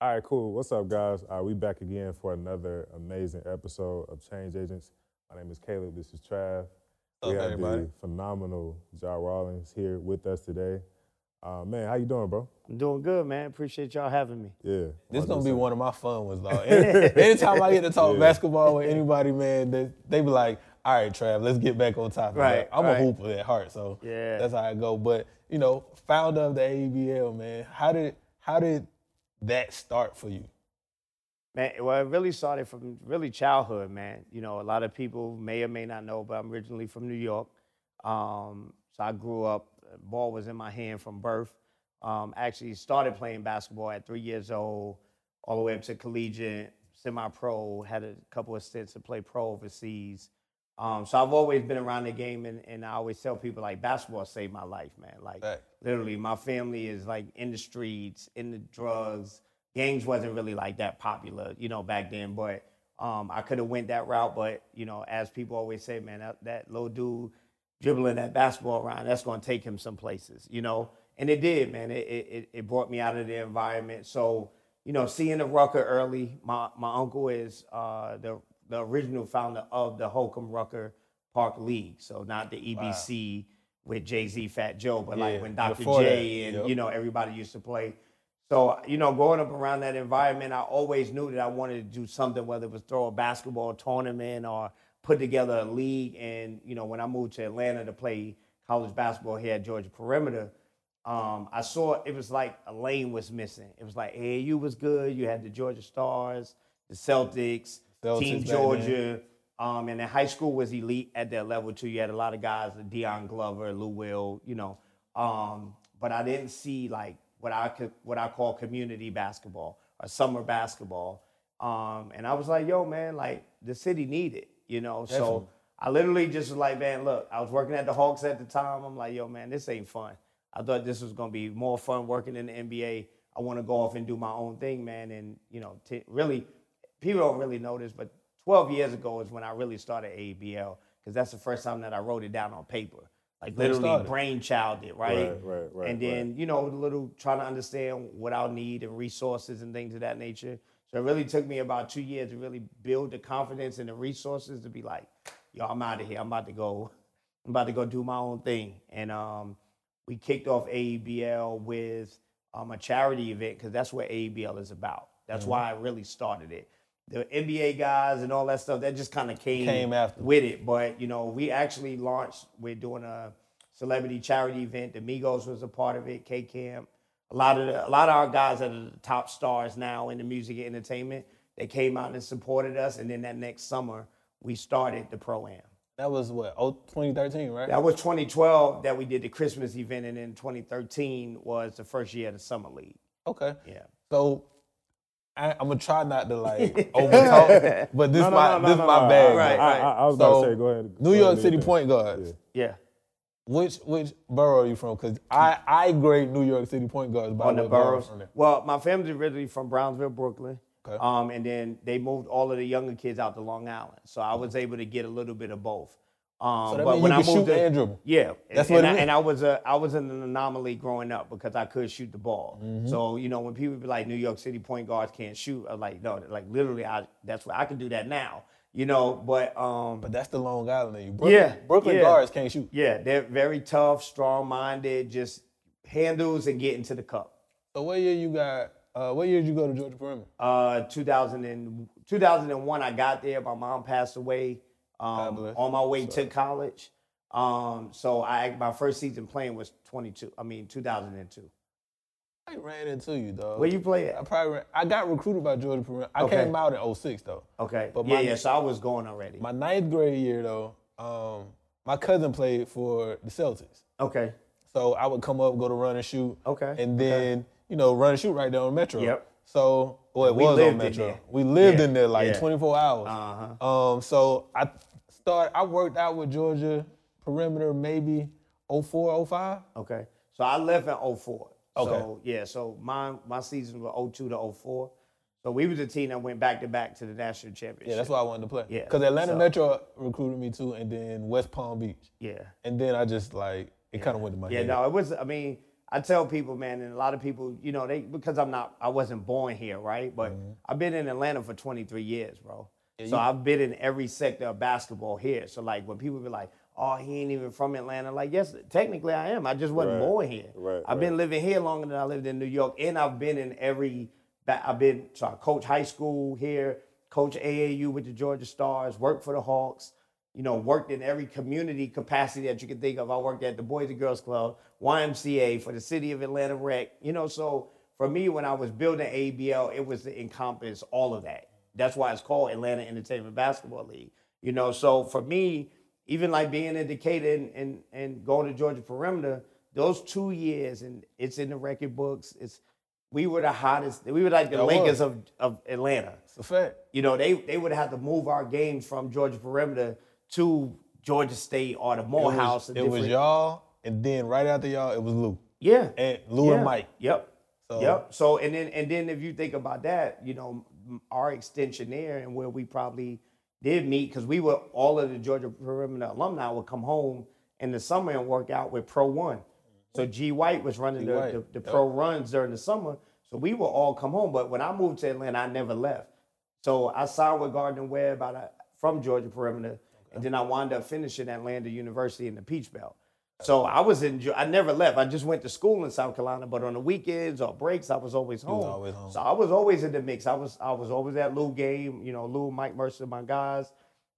All right, cool. What's up, guys? Uh, we back again for another amazing episode of Change Agents. My name is Caleb. This is Trav. What's we up, have everybody? the phenomenal Jah Rawlings here with us today. Uh, man, how you doing, bro? I'm doing good, man. Appreciate y'all having me. Yeah. This I gonna be one of my fun ones, though. Anytime I get to talk Yeah. basketball with anybody, man, they, they be like, "All right, Trav, let's get back on topic." Right, I'm right. a hooper at heart, so Yeah. that's how I go. But you know, founder of the ABL, man, how did how did that start for you? Man, well, it really started from really childhood, man. You know, a lot of people may or may not know, but I'm originally from New York. Um, so I grew up, ball was in my hand from birth. Um, actually started playing basketball at three years old, all the way up to collegiate, semi-pro, had a couple of stints to play pro overseas. Um, so I've always been around the game, and, and I always tell people like basketball saved my life, man. Like. Literally, my family is like in the streets, in the drugs. Games wasn't really like that popular, you know, back then. But um, I could have went that route. But you know, as people always say, man, that, that little dude dribbling that basketball around, that's going to take him some places, you know. And it did, man. It, it it brought me out of the environment. So you know, seeing the Rucker early. My my uncle is uh, the the original founder of the Holcombe Rucker Park League. So not the EBC with Jay Z, Fat Joe, but Yeah, like when Dr. J that, and yep. you know everybody used to play. So you know, growing up around that environment, I always knew that I wanted to do something, whether it was throw a basketball tournament or put together a league. And you know, when I moved to Atlanta to play college basketball here at Georgia Perimeter, um, I saw it was like a lane was missing. It was like AAU was good. You had the Georgia Stars, the Celtics, Celtics Team Georgia. Um, and then high school was elite at that level too. You had a lot of guys, like Dion Glover, Lou Will, you know. Um, but I didn't see like what I could, what I call community basketball or summer basketball. Um, and I was like, yo, man, like the city needed, you know. Definitely. So I literally just was like, man, look, I was working at the Hawks at the time. I'm like, yo, man, this ain't fun. I thought this was gonna be more fun working in the NBA. I want to go off and do my own thing, man. And you know, t- really, people don't really know this, but 12 years ago is when I really started ABL because that's the first time that I wrote it down on paper, like literally brainchild it, right? Right, right, right, And then you know, a little trying to understand what I'll need and resources and things of that nature. So it really took me about two years to really build the confidence and the resources to be like, yo, I'm out of here. I'm about to go. I'm about to go do my own thing. And um, we kicked off AEBL with um, a charity event because that's what AEBL is about. That's Mm-hmm. why I really started it. The NBA guys and all that stuff that just kind of came, Came after. with it. But you know, we actually launched. We're doing a celebrity charity event. The Migos was a part of it. K Camp. A lot of the, a lot of our guys that are the top stars now in the music and entertainment. They came out and supported us. And then that next summer, we started the pro am. That was what oh, 2013, right? That was 2012 that we did the Christmas event, and then 2013 was the first year of the summer league. okay. Yeah. So I, I'm gonna try not to like overtalk, but this No, no, my no, no, this no, my no. bag. Right, though. I, I, I was about So, to say, go ahead. New go York ahead, City do point guards. Yeah. Yeah. Which which borough are you from? Because I I grade New York City point guards by on the boroughs. Well, my family's originally from Brownsville, Brooklyn. Okay. Um, and then they moved all of the younger kids out to Long Island. So I was able to get a little bit of both. Um, So but when I moved to, and dribble. Yeah, That's and, what it I, and I was a I was an anomaly growing up because I could shoot the ball. Mm-hmm. So you know when people be like New York City point guards can't shoot, I'm like no, like literally I that's what I can do that now. You know, but um, But that's the Long Island of you. Brooklyn, Yeah, Brooklyn yeah. guards can't shoot. yeah, they're very tough, strong minded, just handles and get into the cup. So what year you got? Uh, what year did you go to Georgia Perimeter? Uh, 2000 and, 2001, I got there. My mom passed away um, on my way to college. Um, so I my first season playing was 22. I mean 2002. I ran into you, though. Where you play I probably ran, I got recruited by Georgia Perimeter. I Okay. came out in 06 though. Okay. But yeah, my- yeah. So I was going already. My ninth grade year though, um, my cousin played for the Celtics. okay. So I would come up, go to run and shoot. Okay, And then, you know, run and shoot right there on Metro. Yep. So, well, it We was on Metro. We lived Yeah, in there like yeah. 24 hours. Uh-huh. Um, so I started, I worked out with Georgia perimeter maybe 04, 05. Okay. So I left in 04. Okay. So yeah, so my my season was 02 to 04. So we was a team that went back to back to the national championship. Yeah, that's why I wanted to play. Yeah, Because Atlanta so- Metro recruited me too, and then West Palm Beach. Yeah. And then I just like, it kind of went to my Yeah, head. no, it was. I mean, I tell people, man, and a lot of people, you know, they because I'm not, I wasn't born here, right? But Mm-hmm. I've been in Atlanta for 23 years, bro. Yeah, so you- I've been in every sector of basketball here. So like when people be like, "Oh, he ain't even from Atlanta," like yes, technically I am. I just wasn't Right, born here. right, I've been living here longer than I lived in New York, and I've been in every. I've been so I coach high school here, coach AAU with the Georgia Stars, worked for the Hawks. You know, worked in every community capacity that you can think of. I worked at the Boys and Girls Club, YMCA for the City of Atlanta Rec. You know, so for me, when I was building ABL, it was to encompass all of that. That's why it's called Atlanta Entertainment Basketball League. You know, so for me, even like being in Decatur and, and, and going to Georgia Perimeter, those two years, and it's in the record books. It's we were the hottest. We were like the Y'all Lakers of, of Atlanta. It's a fact. You know, they they would have to move our games from Georgia Perimeter to Georgia State or the It Morehouse. was, and it was y'all, and then right after y'all, it was Lou. Yeah. And Lou yeah. and Mike. Yep. So- Yep. So and then and then if you think about that, you know, our extension there and where we probably did meet because we were all of the Georgia Perimeter alumni would come home in the summer and work out with Pro One. So G White was running the, White, the, the yep. pro runs during the summer. So we would all come home. But when I moved to Atlanta, I never left. So I signed with Gardner Webb out of, from Georgia Perimeter, and then I wound up finishing at Lander University in the Peach Belt. So I was in. I never left. I just went to school in South Carolina, but on the weekends or breaks, I was always home. was always home. So I was always in the mix. I was I was always at Lou game. You know, Lou, Mike Mercer, my guys.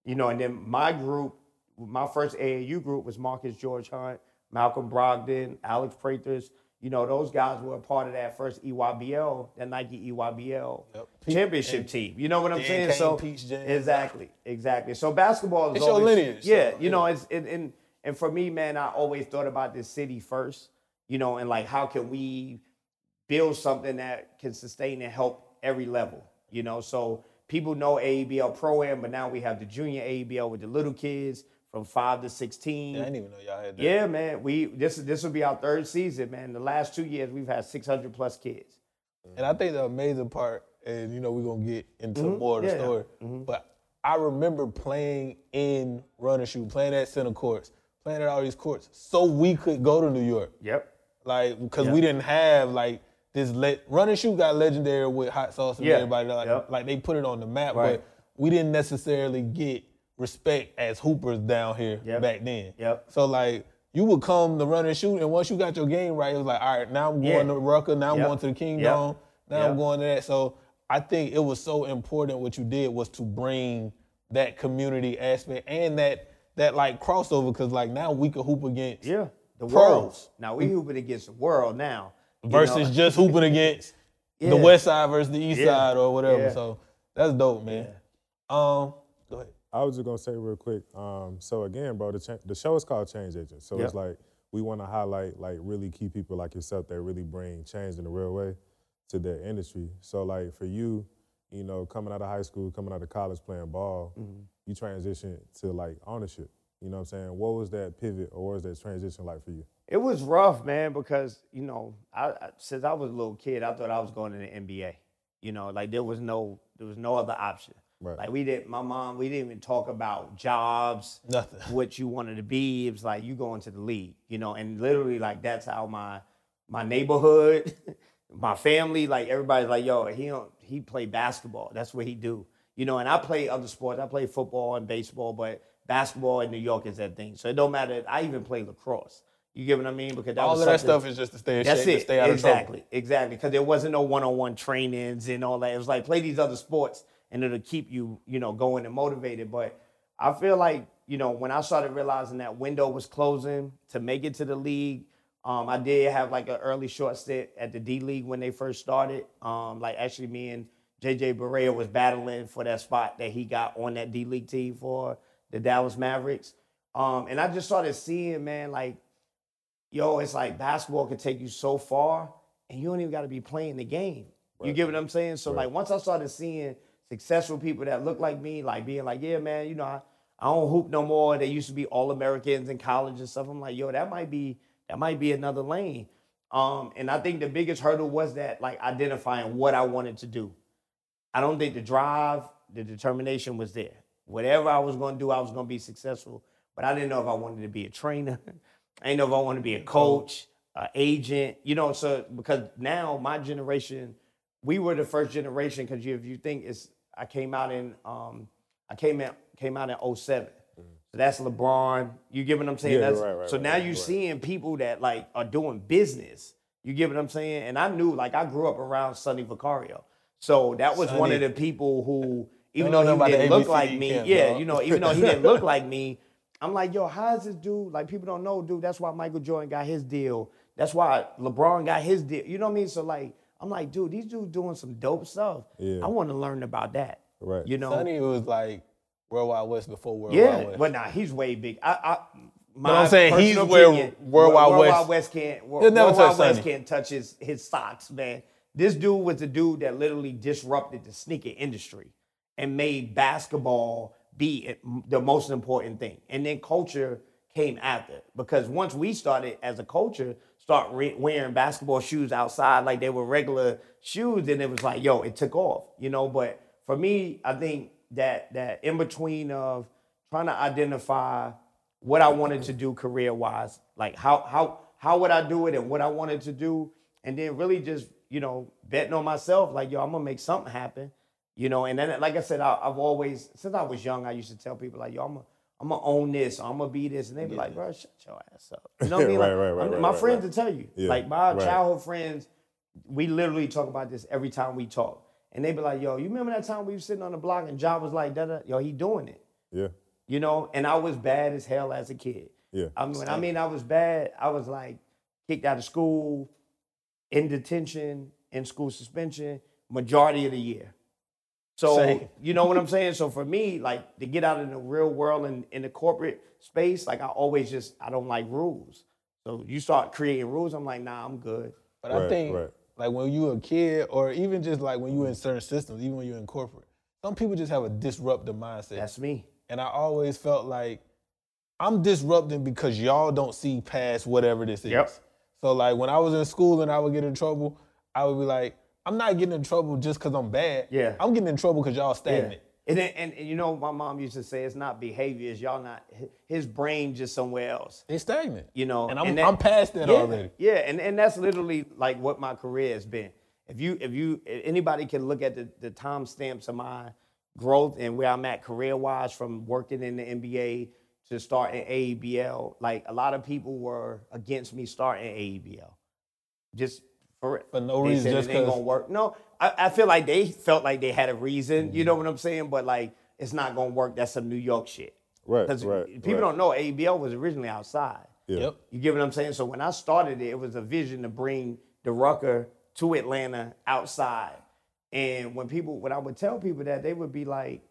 You know, and then my group, my first AAU group was Marcus Georges-Hunt, Malcolm Brogdon, Alex Poythress. You know, those guys were a part of that first EYBL, that Nike EYBL Yep. Championship and team. You know what I'm saying? came So Peach exactly, exactly. So basketball is It's your lineage, Yeah, so, you know, yeah. it's and, and and for me, man, I always thought about this city first. You know, and like how can we build something that can sustain and help every level? You know, so people know AABL Pro Am, but now we have the junior AABL with the little kids from five to sixteen. I didn't even know y'all had that. Yeah, man. We this this will be our third season, man. The last two years we've had six hundred plus kids. And I think the amazing part, and you know, we're gonna get into Mhm, more of the yeah. story. But I remember playing in run and shoot, playing at center courts, playing at all these courts, so we could go to New York. Yep. Like, because Yeah. we didn't have like this le- run and shoot got legendary with hot sauce and Yeah. everybody like, Yep. like they put it on the map, Right. but we didn't necessarily get respect as hoopers down here Yep. back then. Yep. So like you would come to run and shoot, and once you got your game right, it was like, all right, now I'm going Yeah. to Rucker, now I'm going to the Kingdom, Yep. Now I'm going to that. So I think it was so important what you did was to bring that community aspect and that that like crossover because like now we could hoop against Yeah. The Pros. world. Now we hooping against the world now. versus know? just hooping against the west side versus the east Yeah. side or whatever. Yeah. So that's dope, man. Um. I was just gonna say real quick. Um, so again, bro, the cha- the show is called Change Agents. So it's like we want to highlight like really key people like yourself that really bring change in a real way to their industry. So like for you, you know, coming out of high school, coming out of college, playing ball, Mm-hmm. you transition to like ownership. You know what I'm saying? What was that pivot or what was that transition like for you? It was rough, man, because you know, I, I since I was a little kid, I thought I was going to the NBA. You know, like there was no there was no other option. Right. Like we didn't. My mom, we didn't even talk about jobs, Nothing. what you wanted to be. It was like you going to the league, you know, and literally like that's how my my neighborhood, my family, like everybody's like, yo, he don't he play basketball. That's what he do, you know. And I play other sports. I play football and baseball, but basketball in New York is that thing. So it don't matter. I even play lacrosse. You get what I mean? Because that All was of that stuff is just to stay in that's shape, to it. stay out of exactly. Exactly. Because there wasn't no one-on-one trainings and all that. It was like play these other sports and it'll keep you, you know, going and motivated. But I feel like, you know, when I started realizing that window was closing to make it to the league, um, I did have like an early short stint at the D League when they first started. Um, like actually me and JJ Barea was battling for that spot that he got on that D League team for the Dallas Mavericks. Um, and I just started seeing, man, like yo, it's like basketball can take you so far, and you don't even got to be playing the game. You get what I'm saying? So Right. like once I started seeing successful people that look like me, like being like, yeah, man, you know, I, I don't hoop no more. They used to be all Americans in college and stuff. I'm like, yo, that might be that might be another lane. Um, and I think the biggest hurdle was that like identifying what I wanted to do. I don't think the drive, the determination was there. Whatever I was going to do, I was going to be successful. But I didn't know if I wanted to be a trainer. I didn't know if I wanted to be a coach. an agent, you know. So because now my generation, we were the first generation. Because if you think it's, I came out in, um, I came in came out in 07. So that's LeBron. You get what I'm saying? Yeah, that's, right, right, so right, now right, you're right. seeing people that like are doing business. You get what I'm saying? And I knew, like, I grew up around Sonny Vaccaro. So that was one of the people who, even though he didn't look ABCD like me, camp, yeah, dog. you know, even though he didn't look like me, I'm like, yo, how's this dude? Like, people don't know, dude. That's why Michael Jordan got his deal. That's why LeBron got his deal. You know what I mean? So, like, I'm like, dude, these dudes doing some dope stuff. Yeah. I want to learn about that. Right. You know? Sonny was like World Wide Wes before World Yeah, Wide West. but nah, he's way big. I, I my I'm saying he's personal where opinion, World Wide Wes- Wide West can't. World, He'll never World touch Wide West Sonny. can't touch his his socks, man. This dude was the dude that literally disrupted the sneaker industry and made basketball be the most important thing. And then culture came after because once we started as a culture start re- wearing basketball shoes outside like they were regular shoes, and it was like, yo, it took off, you know. But for me, I think that that in between of trying to identify what I wanted to do career wise, like how how how would I do it and what I wanted to do, and then really just you know betting on myself, like yo, I'm gonna make something happen, you know. And then like I said, I, I've always since I was young, I used to tell people like yo, I'm gonna I'm gonna own this, I'm gonna be this, and they be like, bro, shut your ass up. You know what I mean? Right, Like, right, right, right, my right, friends right. will tell you, Yeah, like my childhood friends, we literally talk about this every time we talk. And they be like, yo, you remember that time we were sitting on the block and John was like, da da, yo, he doing it Yeah. you know, and I was bad as hell as a kid. Yeah. I mean, I mean I was bad, I was like kicked out of school, in detention, in school suspension, majority of the year. So Same. you know what I'm saying? So for me, like to get out in the real world and in the corporate space, like I always just I don't like rules. So you start creating rules, I'm like, nah, I'm good. But I think right. like when you were a kid or even just like when you in certain systems, even when you're in corporate, some people just have a disruptive mindset. That's me. and I always felt like I'm disrupting because y'all don't see past whatever this is. Yep. So like when I was in school and I would get in trouble, I would be like, I'm not getting in trouble just because I'm bad. Yeah. I'm getting in trouble because y'all stagnant. And, then, and and you know, my mom used to say it's not behavior, it's y'all not his brain just somewhere else. They stagnant. you know And I'm that- I'm past that yeah, already. yeah and, and that's literally like what my career has been if you if you if anybody can look at the, the time stamps of my growth and where i'm at career wise from working in the nba to starting aebl like a lot of people were against me starting aebl just for For no they reason, said just it ain't 'cause- gonna work no I, I feel like they felt like they had a reason you know mm-hmm. what i'm saying but like it's not gonna work that's some new york shit Right. because right. people right. don't know ABL was originally outside. Yeah. Yep. You get what I'm saying? So when I started it, it was a vision to bring the Rucker to Atlanta outside. And when people, when I would tell people that, they would be like,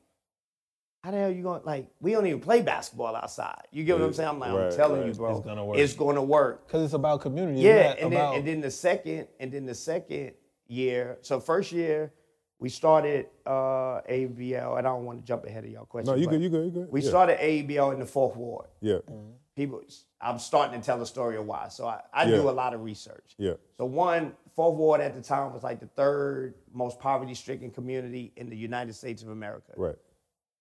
"How the hell you going? Like, we don't even play basketball outside." You get what I'm saying? I'm like, Right, I'm telling you, bro, It's gonna work. It's gonna work. Because it's about community. Yeah, and about, then and then the second and then the second year. So first year we started uh, ABL, and I don't want to jump ahead of y'all question. No, you good. You good. You good. We yeah. started ABL in the fourth ward Yeah. people i'm starting to tell the story of why so i, I do a lot of research Yeah. so one fourth ward at the time was like the third most poverty stricken community in the united states of america Right.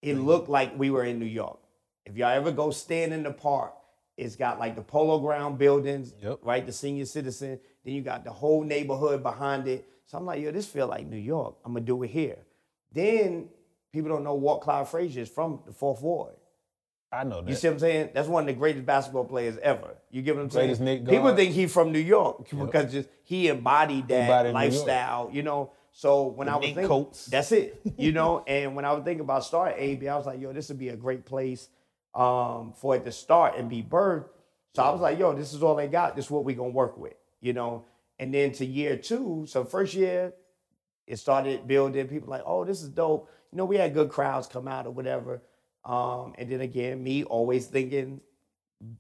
It looked like we were in new york if y'all ever go stand in the park it's got like the polo ground buildings Yep. right the senior citizen then you got the whole neighborhood behind it so i'm like yo this feel like new york i'm gonna do it here then people don't know walt clyde frazier is from the fourth ward I know that. you see what I'm saying? That's one of the greatest basketball players ever. You get what I'm Greatest saying? Knick People think he's from New York because just he embodied that Embodied lifestyle, you know. So when I was mink thinking, coats. that's it, you know. and when I was thinking about starting AB, I was like, yo, this would be a great place um, for it to start and be birthed. So I was like, yo, this is all they got. This is what we gonna work with, you know. And then to year two, so first year, it started building. People like, oh, this is dope. You know, we had good crowds come out or whatever. Um, and then again, me always thinking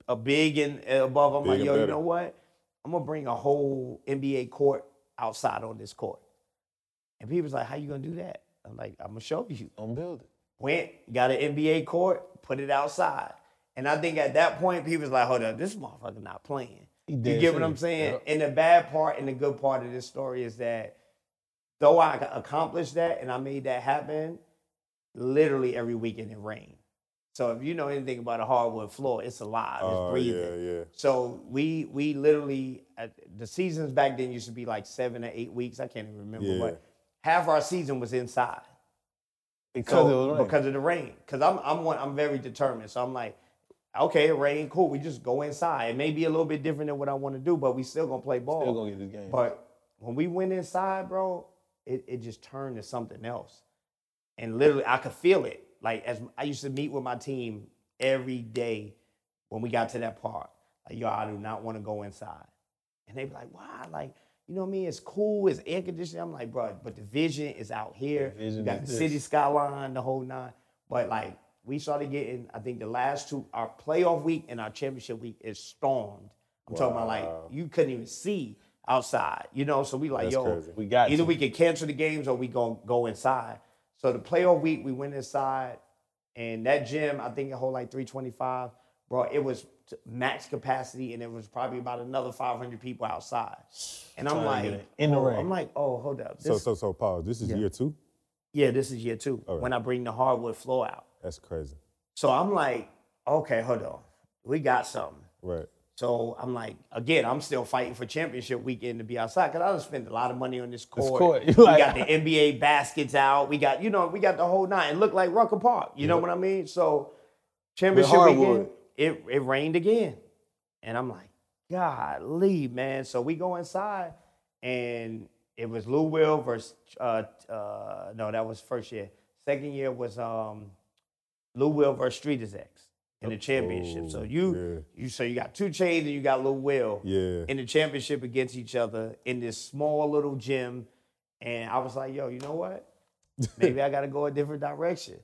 a big and above. I'm Big like, and yo, you know what? I'm gonna bring a whole NBA court outside on this court. And people's like, how you gonna do that? I'm like, I'm gonna show you. I'm building. Went, got an NBA court, put it outside. And I think at that point, people's like, hold up, this motherfucker not playing. He You get what I'm saying? Yep. And the bad part and the good part of this story is that though I accomplished that and I made that happen, literally every weekend it rained. So if you know anything about a hardwood floor, it's alive, it's Oh, breathing. yeah, yeah. So we we literally at, the seasons back then used to be like seven or eight weeks. I can't even remember, Yeah. but half our season was inside because So- was raining. because of the rain. Because I'm I'm one, I'm very determined. So I'm like, okay, it rain, cool. We just go inside. It may be a little bit different than what I want to do, but we still gonna play ball. Still gonna get this game. But when we went inside, bro, it, it just turned to something else. And literally, I could feel it. Like as I used to meet with my team every day when we got to that part. Like, yo, I do not want to go inside. And they be like, why? Like, you know what I mean? It's cool, it's air conditioning. I'm like, bro, but the vision is out here. You got the this. city skyline, the whole nine. But like we started getting, I think the last two, our playoff week and our championship week is stormed. I'm talking about like you couldn't even see outside, you know. So we like, That's yo, crazy. We got either to. we can cancel the games or we gonna go inside. So the playoff week, we went inside, and that gym, I think it hold like 325. Bro, it was max capacity, and it was probably about another 500 people outside. And I'm Trying like, in the oh, rain. I'm like, oh, hold up. So This- so so pause. This is Yeah. year two. yeah, this is year two Okay. when I bring the hardwood floor out. That's crazy. So I'm like, okay, hold on, we got something. Right. So I'm like, again, I'm still fighting for championship weekend to be outside because I done spent a lot of money on this court. This court. We like- got the NBA baskets out. We got, you know, we got the whole nine. It looked like Rucker Park. You know what I mean? So championship weekend, it, it rained again. And I'm like, golly, man. So we go inside and it was Lou Will versus, uh, uh, no, that was first year. Second year was um, Lou Will versus Street is X in the championship. So Oh, you, you, so you got 2 Chainz and you got Lou Will Yeah. in the championship against each other in this small little gym. And I was like, yo, you know what? Maybe I got to go a different direction.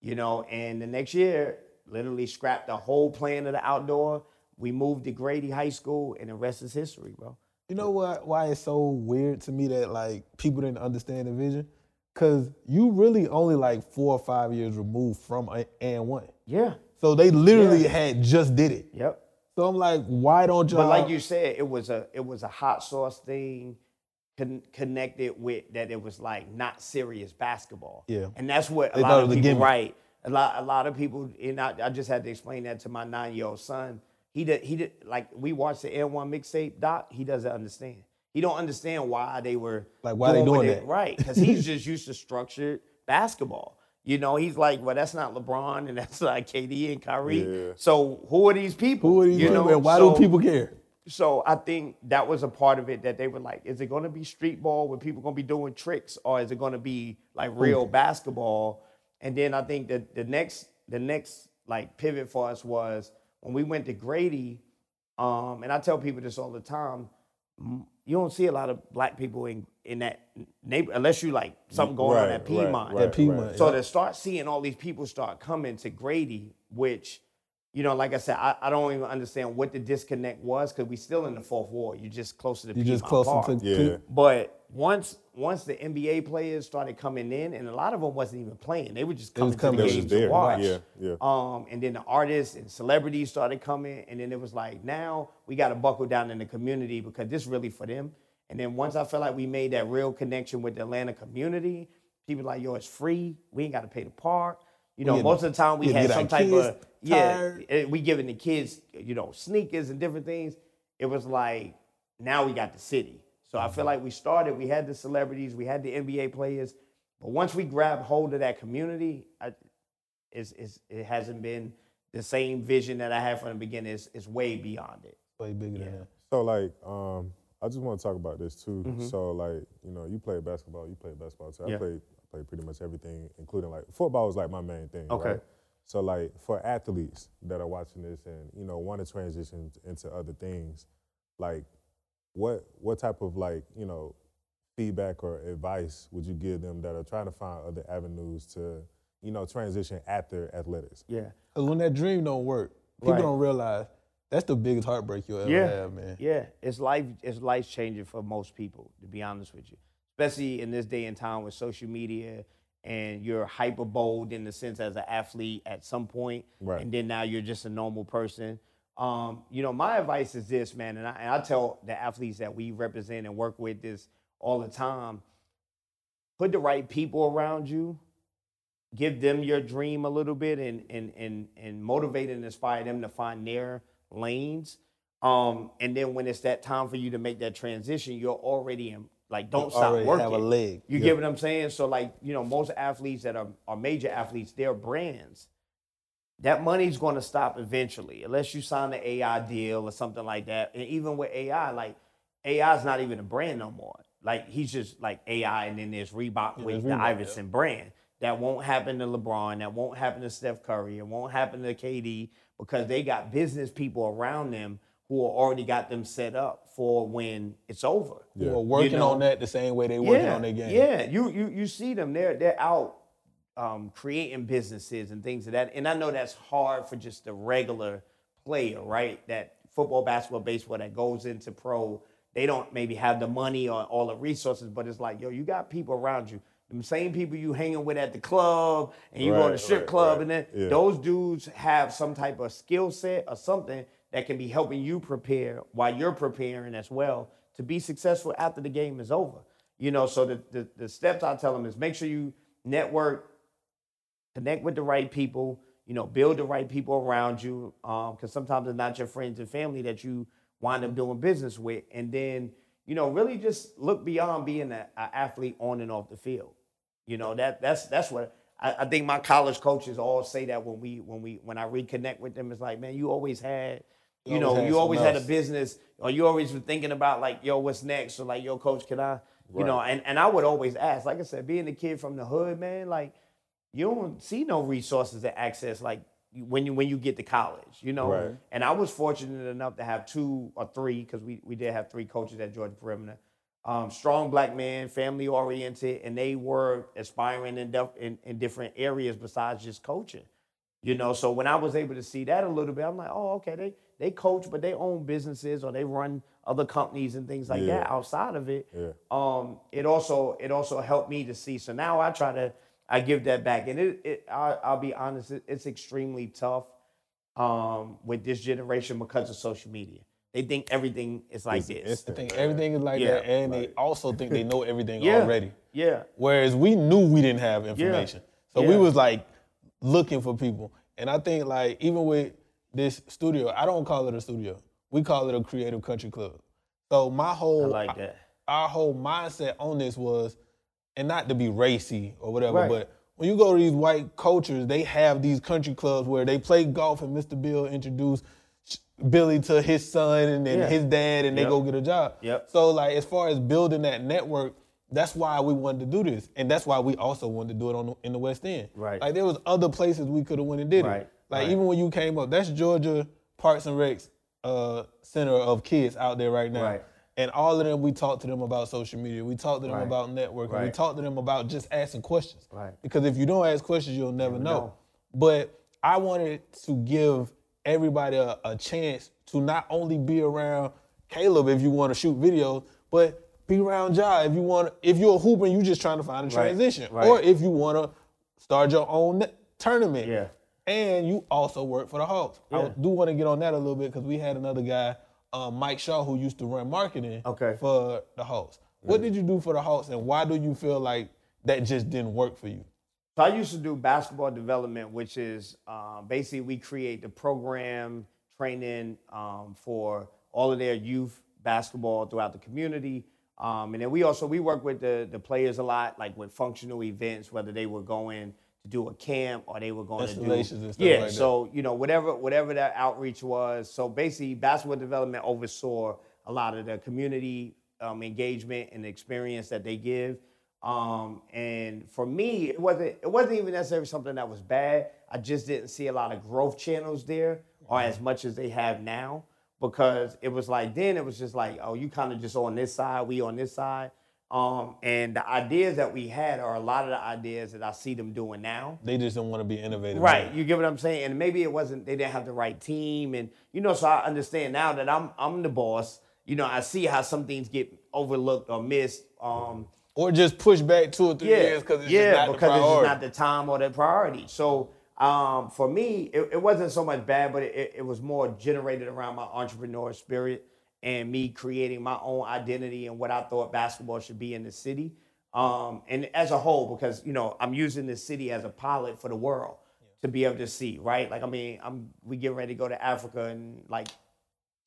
You know, and the next year, literally scrapped the whole plan of the outdoor. We moved to Grady High School, and the rest is history, bro. You know what? Why it's so weird to me that like people didn't understand the vision? Cause you really only like four or five years removed from AND1. Yeah. So they literally Yeah. had just did it. Yep. So I'm like, why don't y'all? But like you said, it was a it was a hot sauce thing con- connected with that it was like not serious basketball. Yeah. And that's what a They lot of people right. A lot a lot of people and I, I just had to explain that to my nine year old son. He did he did like we watched the AND1 mixtape doc, he doesn't understand. He don't understand why they were Like, why they doing they- that? Right. Because he's just used to structured basketball. You know, he's like, well, that's not LeBron and that's not KD and Kyrie. Yeah. So who are these people? who are these you people know? and why So- do people care? so I think that was a part of it that they were like, is it going to be street ball where people going to be doing tricks, or is it going to be like real basketball? And then I think that the next the next like pivot for us was when we went to Grady. Um, and I tell people this all the time. You don't see a lot of black people in in that neighbor unless you like something going on at right, Piedmont. right, That Piedmont, right. So yeah. to start seeing all these people start coming to Grady, which, you know, like I said, I, I don't even understand what the disconnect was because we still in the fourth ward. You're just closer to You just Piedmont closer Park. to, Yeah. to But once once the NBA players started coming in, and a lot of them wasn't even playing, they were just was coming to the games to there. watch. Yeah, yeah. Um, and then the artists and celebrities started coming, and then it was like, now we got to buckle down in the community because this really for them. And then once I felt like we made that real connection with the Atlanta community, people like, yo, it's free. We ain't got to pay the park. You know, most of the time we had some type of yeah, tired. eh, we giving the kids, you know, sneakers and different things. It was like now we got the city. So I feel like we started, we had the celebrities, we had the NBA players, but once we grabbed hold of that community, I, it's, it's, it hasn't been the same vision that I had from the beginning. It's, it's way beyond it. way bigger than that. So like, um, I just want to talk about this too. Mm-hmm. So like, you know, you play basketball, you play basketball too. I Yeah. played, I played pretty much everything, including like football was like my main thing. Okay. right? So like for athletes that are watching this and you know want to transition into other things, like what what type of like you know feedback or advice would you give them that are trying to find other avenues to you know transition after athletics? Yeah. Cause when that dream don't work, people Right. don't realize that's the biggest heartbreak you'll ever Yeah. have, man. Yeah, it's life. It's life changing for most people, to be honest with you. Especially in this day and time with social media, and you're hyper bold in the sense as an athlete at some point, Right. and then now you're just a normal person. Um, you know, my advice is this, man, and I, and I tell the athletes that we represent and work with this all the time: put the right people around you give them your dream a little bit and and and and motivate and inspire them to find their lanes. Um, and then when it's that time for you to make that transition, you're already in like don't stop already working. have a leg. You get what I'm saying? So like, you know, most athletes that are, are major athletes, they're brands. That money's going to stop eventually, unless you sign an AI deal or something like that. And even with AI, like AI is not even a brand no more. Like he's just like AI, and then there's Reebok with there's the Reebok, Iverson brand. That won't happen to LeBron. That won't happen to Steph Curry. It won't happen to KD because they got business people around them who already got them set up for when it's over. Who are working know? on that the same way they working on their game. Yeah, you you you see them. They're they're out um, creating businesses and things of that. And I know that's hard for just the regular player, right? That football, basketball, baseball that goes into pro. They don't maybe have the money or all the resources, but it's like, yo, you got people around you. The same people you hanging with at the club and you go to Right, the strip right, club right. and then Yeah. those dudes have some type of skill set or something that can be helping you prepare while you're preparing as well to be successful after the game is over. You know, so the, the, the steps I tell them is make sure you network, connect with the right people, you know, build the right people around you. Um, because sometimes it's not your friends and family that you wind up doing business with. And then, you know, really just look beyond being an athlete on and off the field. You know, that that's that's what I, I think my college coaches all say that when we when we when I reconnect with them, it's like, man, you always had, you, You know, always you always something had a business, or you always were thinking about like, yo, what's next? Or like, yo, coach, can I, you know, and, and I would always ask, like I said, being a kid from the hood, man, like you don't see no resources to access like when you when you get to college, you know. Right. And I was fortunate enough to have two or three because we we did have three coaches at Georgia Perimeter. Um, strong black men, family oriented, and they were aspiring in, def- in in different areas besides just coaching. You know, so when I was able to see that a little bit, I'm like, oh, okay, they they coach, but they own businesses or they run other companies and things like Yeah. that outside of it. Yeah. Um, it also it also helped me to see. So now I try to I give that back, and it, it I, I'll be honest, it, it's extremely tough um, with this generation because of social media. They think everything is like It's this. I instant. think everything is like Yeah. that, and they also think they know everything Yeah. already. Yeah, Whereas we knew we didn't have information, so we was like looking for people. And I think like even with this studio, I don't call it a studio. We call it a creative country club. So my whole I whole like that. our whole mindset on this was, and not to be racy or whatever, Right. but when you go to these white cultures, they have these country clubs where they play golf and Mr. Bill introduced Billy to his son and then Yeah. his dad and they go get a job. Yep. So like as far as building that network, that's why we wanted to do this. And that's why we also wanted to do it on the, in the West End. Right. Like there was other places we could have went and did Right, it. Like right. even when you came up, that's Georgia Parks and Recs uh, Center of Kids out there right now. Right. And all of them, we talked to them about social media. We talked to them Right. about networking. We Right. talked to them about just asking questions. Right. Because if you don't ask questions, you'll never, know. know. But I wanted to give everybody a, a chance to not only be around Caleb if you want to shoot videos, but be around Jah if you want. If you're a hooper and you just trying to find a Right. transition, Right. or if you want to start your own ne- tournament. Yeah. And you also work for the Hawks. I do want to get on that a little bit because we had another guy, um, Mike Shaw, who used to run marketing Okay. for the Hawks. What did you do for the Hawks, and why do you feel like that just didn't work for you? So I used to do basketball development, which is um, basically we create the program training um, for all of their youth basketball throughout the community. Um, and then we also we work with the the players a lot, like with functional events, whether they were going to do a camp or they were going to do Installations and stuff yeah. like that. so you know whatever whatever that outreach was. So basically, basketball development oversaw a lot of the community um, engagement and experience that they give. Um, and for me, it wasn't it wasn't even necessarily something that was bad. I just didn't see a lot of growth channels there, or as much as they have now, because it was like then it was just like, oh, you kind of just on this side, we on this side. Um, and the ideas that we had are a lot of the ideas that I see them doing now. They just don't want to be innovative. Right, you get what I'm saying, and maybe it wasn't they didn't have the right team, and you know, so I understand now that I'm I'm the boss. You know, I see how some things get overlooked or missed. Um, Or just pushed back two or three yeah, years because it's yeah, just not because the it's just not the time or the priority. So um, for me, it, it wasn't so much bad, but it, it was more generated around my entrepreneur spirit and me creating my own identity and what I thought basketball should be in the city. um, and as a whole, because you know I'm using this city as a pilot for the world to be able to see, right? Like I mean, I'm we get ready to go to Africa in like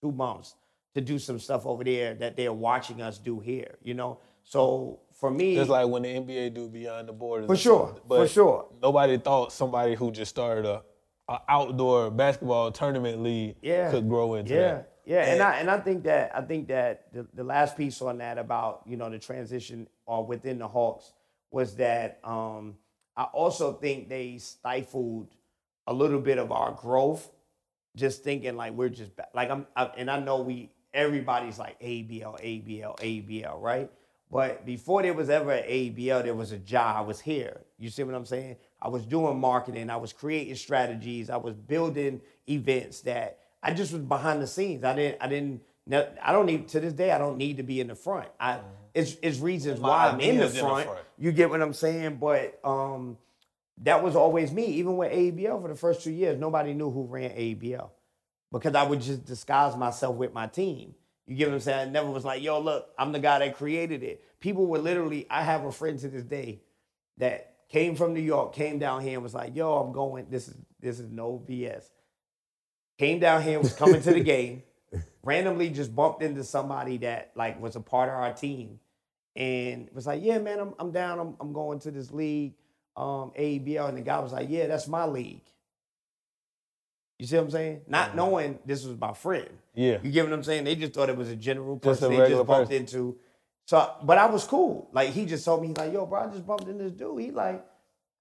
two months to do some stuff over there that they're watching us do here, you know. So for me, Just like when the NBA do Beyond the Borders. For sure, for sure. Nobody thought somebody who just started a, a outdoor basketball tournament league yeah, could grow into yeah, that. Yeah, and, I and I think that I think that the, the last piece on that about you know the transition or within the Hawks was that um, I also think they stifled a little bit of our growth, just thinking like we're just like I'm I, and I know we everybody's like ABL ABL ABL right. But before there was ever an ABL, there was a job. I was here. You see what I'm saying? I was doing marketing. I was creating strategies. I was building events that I just was behind the scenes. I didn't. I didn't. I don't need to this day. I don't need to be in the front. I it's it's reasons My why I'm in the ideas in the front. front. You get what I'm saying? But um, that was always me. Even with ABL for the first two years, nobody knew who ran ABL because I would just disguise myself with my team. You get what I'm saying? I never was like, yo, look, I'm the guy that created it. People were literally, I have a friend to this day that came from New York, came down here and was like, yo, I'm going, this is this is no BS. Came down here, was coming to the game, randomly just bumped into somebody that like was a part of our team and was like, yeah, man, I'm, I'm down, I'm, I'm going to this league, um, ABL. And the guy was like, yeah, that's my league. You see what I'm saying? Not knowing this was my friend. Yeah. You get what I'm saying? They just thought it was a general person Just a they just bumped person. into. So, but I was cool. Like he just told me, he's like, yo, bro, I just bumped into this dude. He like,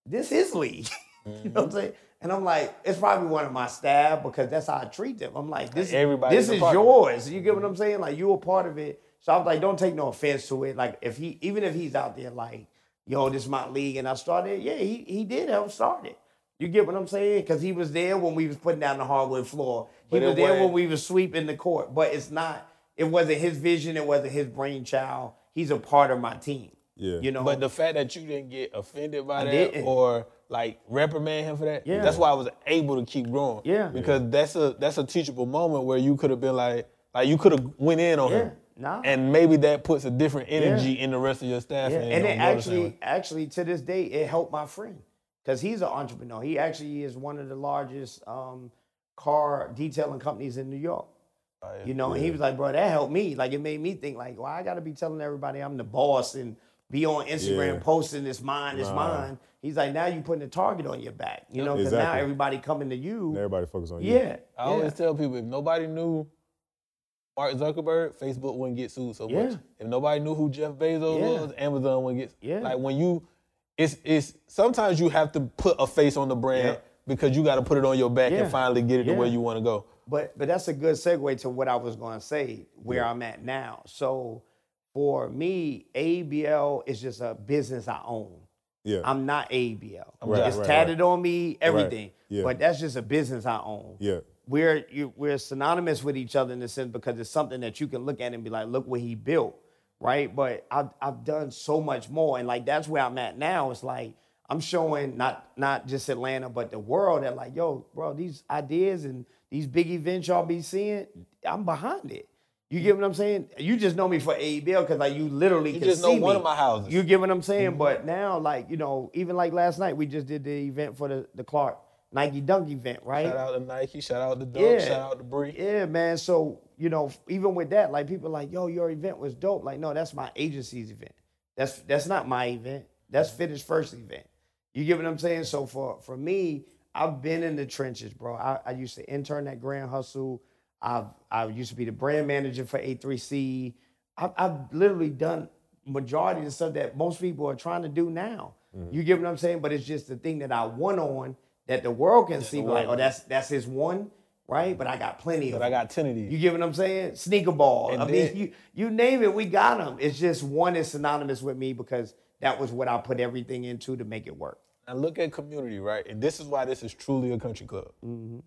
this is league. you know what I'm saying? And I'm like, it's probably one of my staff because that's how I treat them. I'm like, this, Everybody's this is part of it. yours. You get what I'm saying? Like you a part of it. So I was like, don't take no offense to it. Like if he, even if he's out there like, yo, this is my league, and I started, yeah, he he did help start it. You get what I'm saying? Because he was there when we was putting down the hardwood floor. He was there when we was sweeping the court. But it's not. It wasn't his vision. It wasn't his brainchild. He's a part of my team. Yeah. You know. But the fact that you didn't get offended by I that didn't. or like reprimand him for that, Yeah. that's why I was able to keep growing. Yeah. Because that's a that's a teachable moment where you could have been like like you could have went in on Yeah. him. Nah. And maybe that puts a different energy in the rest of your staff. Yeah, And, and it it don't go the same way. actually, actually, to this day, it helped my friend because he's an entrepreneur. He actually is one of the largest um, car detailing companies in New York. Oh, yeah. You know, and he was like, "Bro, that helped me. Like, it made me think, like, well, I got to be telling everybody I'm the boss and be on Instagram Yeah. posting this mine, it's Nah. mine." He's like, "Now you're putting a target on your back, you know, because now everybody coming to you." And everybody focus on you. Yeah, I always yeah. tell people if nobody knew Mark Zuckerberg, Facebook wouldn't get sued so much. Yeah. If nobody knew who Jeff Bezos Yeah. was, Amazon wouldn't get. Yeah. Like when you, it's it's sometimes you have to put a face on the brand Yeah. because you got to put it on your back Yeah. and finally get it Yeah. to where you want to go. But but that's a good segue to what I was going to say, where I'm at now. So for me, ABL is just a business I own. Yeah. I'm not ABL. Right, it's right, tatted on me, everything. Yeah. But that's just a business I own. yeah. We're you, we're synonymous with each other in the sense because it's something that you can look at and be like, look what he built, right? But I've I've done so much more, and like that's where I'm at now. It's like I'm showing not not just Atlanta, but the world that like, yo, bro, these ideas and these big events y'all be seeing, I'm behind it. You get what I'm saying? You just know me for ABL because like you literally You can just know see one me. of my houses. You get what I'm saying? Mm-hmm. But now, like you know, even like last night, we just did the event for the the Clark Nike Dunk event, right? Shout out to Nike, shout out to Dunk, Yeah. shout out to Bree. Yeah, man. So, you know, even with that, like people are like, yo, your event was dope. Like, no, that's my agency's event. That's that's not my event. That's Fitness First event. You get what I'm saying? So for for me, I've been in the trenches, bro. I, I used to intern at Grand Hustle. I've I used to be the brand manager for A3C. I've, I've literally done majority of the stuff that most people are trying to do now. You get what I'm saying? But it's just the thing that I won on that the world can see. Like, oh, that's that's his one, right? But I got plenty of. But I got 10 of these. You get what I'm saying? Sneaker ball. And I mean, you you name it, we got them. It's just one is synonymous with me because that was what I put everything into to make it work. Now look at community, right? And this is why this is truly a country club. Mm-hmm.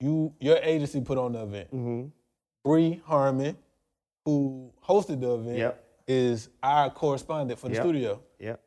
You, your agency put on the event. Mm-hmm. Bree Harmon, who hosted the event, Yep. is our correspondent for the Yep. studio. Yep.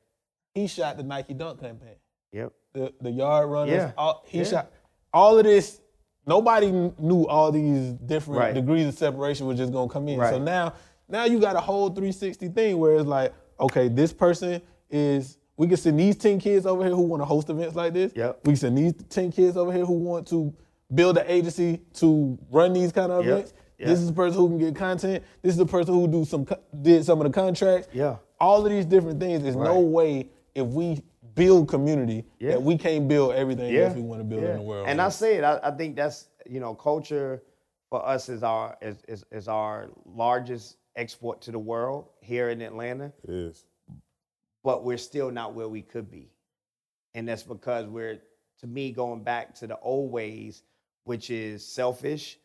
He shot the Nike Dunk campaign. Yep. The the yard runners. Yeah. All, he Yeah. shot all of this. Nobody knew all these different Right. degrees of separation was just gonna come in. Right. So now, now you got a whole 360 thing where it's like, okay, this person is. We can send these ten kids over here who want to host events like this. Yep. We can send these ten kids over here who want to build an agency to run these kind of Yep. events. Yep. This is the person who can get content. This is the person who do some did some of the contracts. Yeah. All of these different things. There's no way if we build community Yeah. that we can't build everything else we want to build yeah. in the world. And I say it, I, I think that's you know, culture for us is our is, is is our largest export to the world here in Atlanta, It is. but we're still not where we could be. And that's because we're to me going back to the old ways, which is selfish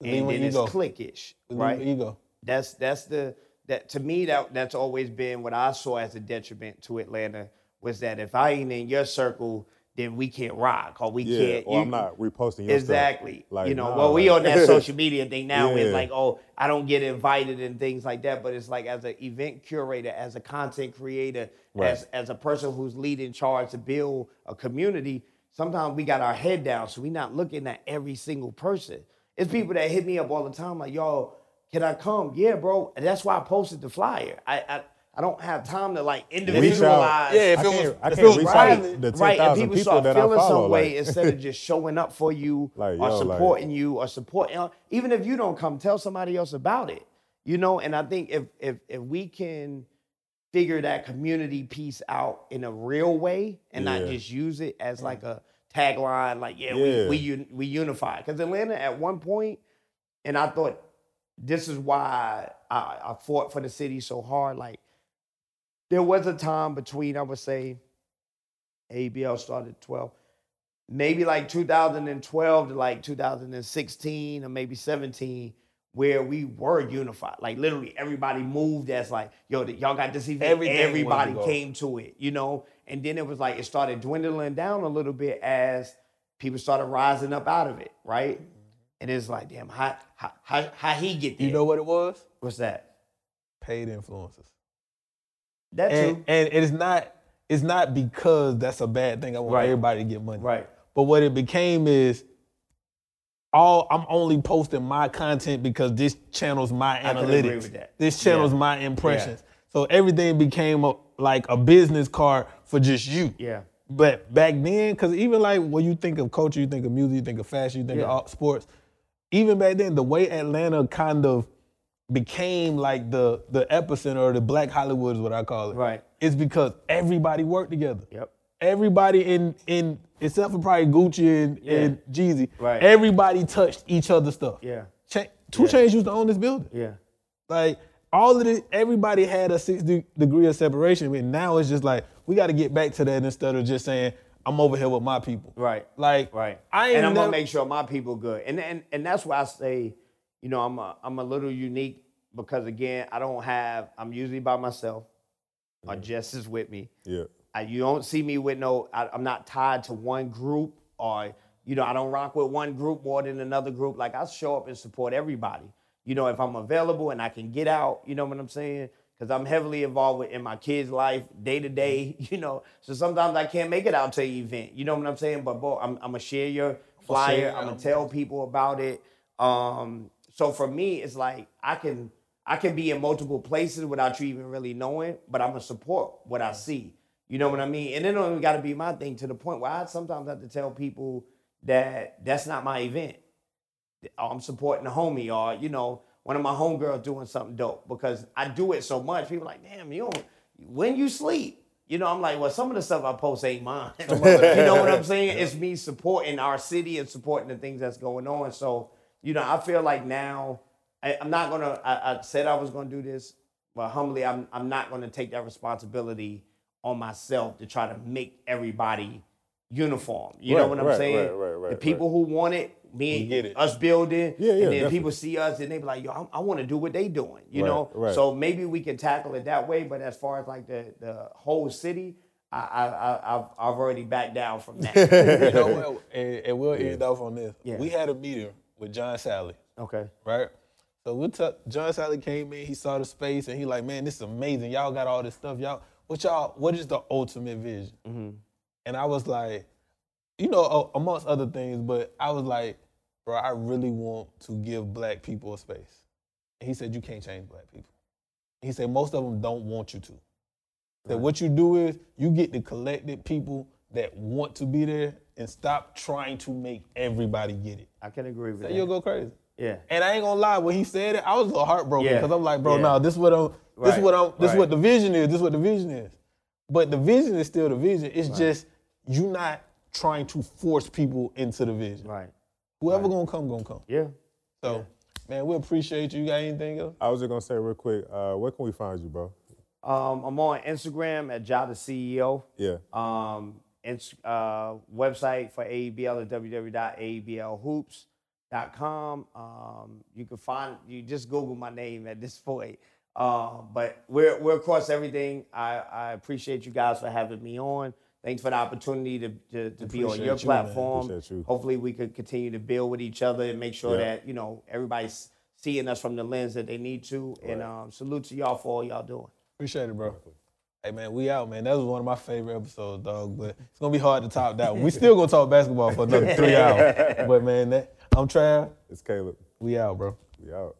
Lead and then it's ego. cliquish, Lead with right? Ego. That's that's the that to me that that's always been what I saw as a detriment to Atlanta was that if I ain't in your circle, then we can't rock or we Yeah. can't. Or you- I'm not reposting your stuff. Exactly. Like, you know, nah, well, we on that social media thing now. It's Yeah. like, oh, I don't get invited and things like that. But it's like as an event curator, as a content creator, Right. as as a person who's leading charge to build a community. Sometimes we got our head down, so we not looking at every single person. It's people that hit me up all the time, like, yo, can I come? Yeah, bro. And that's why I posted the flyer. I I, I don't have time to like individualize. Yeah, if I it was- I can't reach out the right, and 10,000 people, people start that I feeling follow. some way like, instead of just showing up for you Like, or yo, like- supporting you or supporting. Even if you don't come, tell somebody else about it. You know, and I think if if if we can figure that community piece out in a real way and not just use it as like a tagline, like yeah, Yeah. we we we unify. Because Atlanta at one point, and I thought this is why I, I fought for the city so hard. Like there was a time between I would say ABL started 12, maybe like 2012 to like 2016 or maybe 17, where we were unified. Like literally everybody moved as like, yo, y'all got this event. Everything wanted to everybody came to it, you know? And then it was like it started dwindling down a little bit as people started rising up out of it, right? And it's like, damn, how how how, how he get there? You know what it was? what's that? Paid influencers. That And, too. and it's not it's not because that's a bad thing. I want Right. everybody to get money. Right. But what it became is all I'm only posting my content because this channel's my analytics. agree with that. This channel's Yeah. my impressions. So everything became a, like a business card for just you. Yeah. But back then, because even like when you think of culture, you think of music, you think of fashion, you think Yeah. of sports. Even back then, the way Atlanta kind of became like the the epicenter or the Black Hollywood is what I call it. Right. It's because everybody worked together. Yep. Everybody in in except for probably Gucci and, Yeah. and Jeezy. Right. Everybody touched each other's stuff. Yeah. Cha- 2 Chainz used to own this building. Yeah. Like all of this, everybody had a six de- degree of separation. And now it's just like we got to get back to that instead of just saying I'm over here with my people. Right. Like Right. I and I'm never, gonna make sure my people good. And and and that's why I say, you know, I'm a I'm a little unique because again, I don't have I'm usually by myself. Or Jess is with me. yeah. I, you don't see me with no. I, I'm not tied to one group, or you know, I don't rock with one group more than another group. Like I show up and support everybody. You know, if I'm available and I can get out, you know what I'm saying? Because I'm heavily involved with in my kids' life day to day. You know, so sometimes I can't make it out to an event. You know what I'm saying? But boy, I'm, I'm gonna share your flyer. I'm gonna tell people about it. Um, so for me, it's like I can I can be in multiple places without you even really knowing, but I'm gonna support what I see. You know what I mean? And it don't even got to be my thing to the point where I sometimes have to tell people that that's not my event. I'm supporting the homie, or you know, one of my homegirls doing something dope because I do it so much. People like, damn, you don't when you sleep. You know, I'm like, well, some of the stuff I post ain't mine. you know what I'm saying? It's me supporting our city and supporting the things that's going on. So, you know, I feel like now I, I'm not gonna. I, I said I was gonna do this, but humbly, I'm I'm not gonna take that responsibility on myself to try to make everybody uniform. You know what I'm right, saying? right, right, right, the people who want it, me, get it. us building, Yeah, yeah, and then definitely. people see us and they be like, yo, I, I want to do what they doing. You Right, know, right. so maybe we can tackle it that way. But as far as like the the whole city, I I, I I've I've already backed down from that. you know? And, and we'll end off on this. Yeah. We had a meeting with John Salley, okay. right? So we t- John Salley came in, he saw the space, and he like, man, this is amazing. Y'all got all this stuff. Y'all, what y'all, what is the ultimate vision? Mm-hmm. And I was like, you know, amongst other things, but I was like, bro, I really want to give black people a space. And he said, you can't change black people. He said, most of them don't want you to. That what you do is you get the collected people that want to be there and stop trying to make everybody get it. I can agree with Then that. you'll go crazy. Yeah. And I ain't gonna lie, when he said it, I was a little heartbroken Yeah. because I'm like, bro, Yeah. no, this what I'm, this Right. what I'm, this Right. what the vision is. This what the vision is. But the vision is still the vision. It's just you not trying to force people into the vision. Right. Whoever gonna come, gonna come. Yeah. So, man, we appreciate you. You got anything else? I was just gonna say real quick, uh, where can we find you, bro? Um, I'm on Instagram at Jah the CEO. Yeah. Um, ins- uh, website for AEBL is www.aeblhoops.com. Um, you can find you just Google my name at this point. Um, but we're we're across everything. I, I appreciate you guys for having me on. Thanks for the opportunity to to, to be on your you, platform. You. Hopefully, we could continue to build with each other and make sure Yeah. that you know everybody's seeing us from the lens that they need to. And um, salute to y'all for all y'all doing. Appreciate it, bro. Hey man, we out, man. That was one of my favorite episodes, dog. But it's gonna be hard to top that one. We still gonna talk basketball for another three hours. But man, that, I'm Trav. It's Caleb. We out, bro. We out.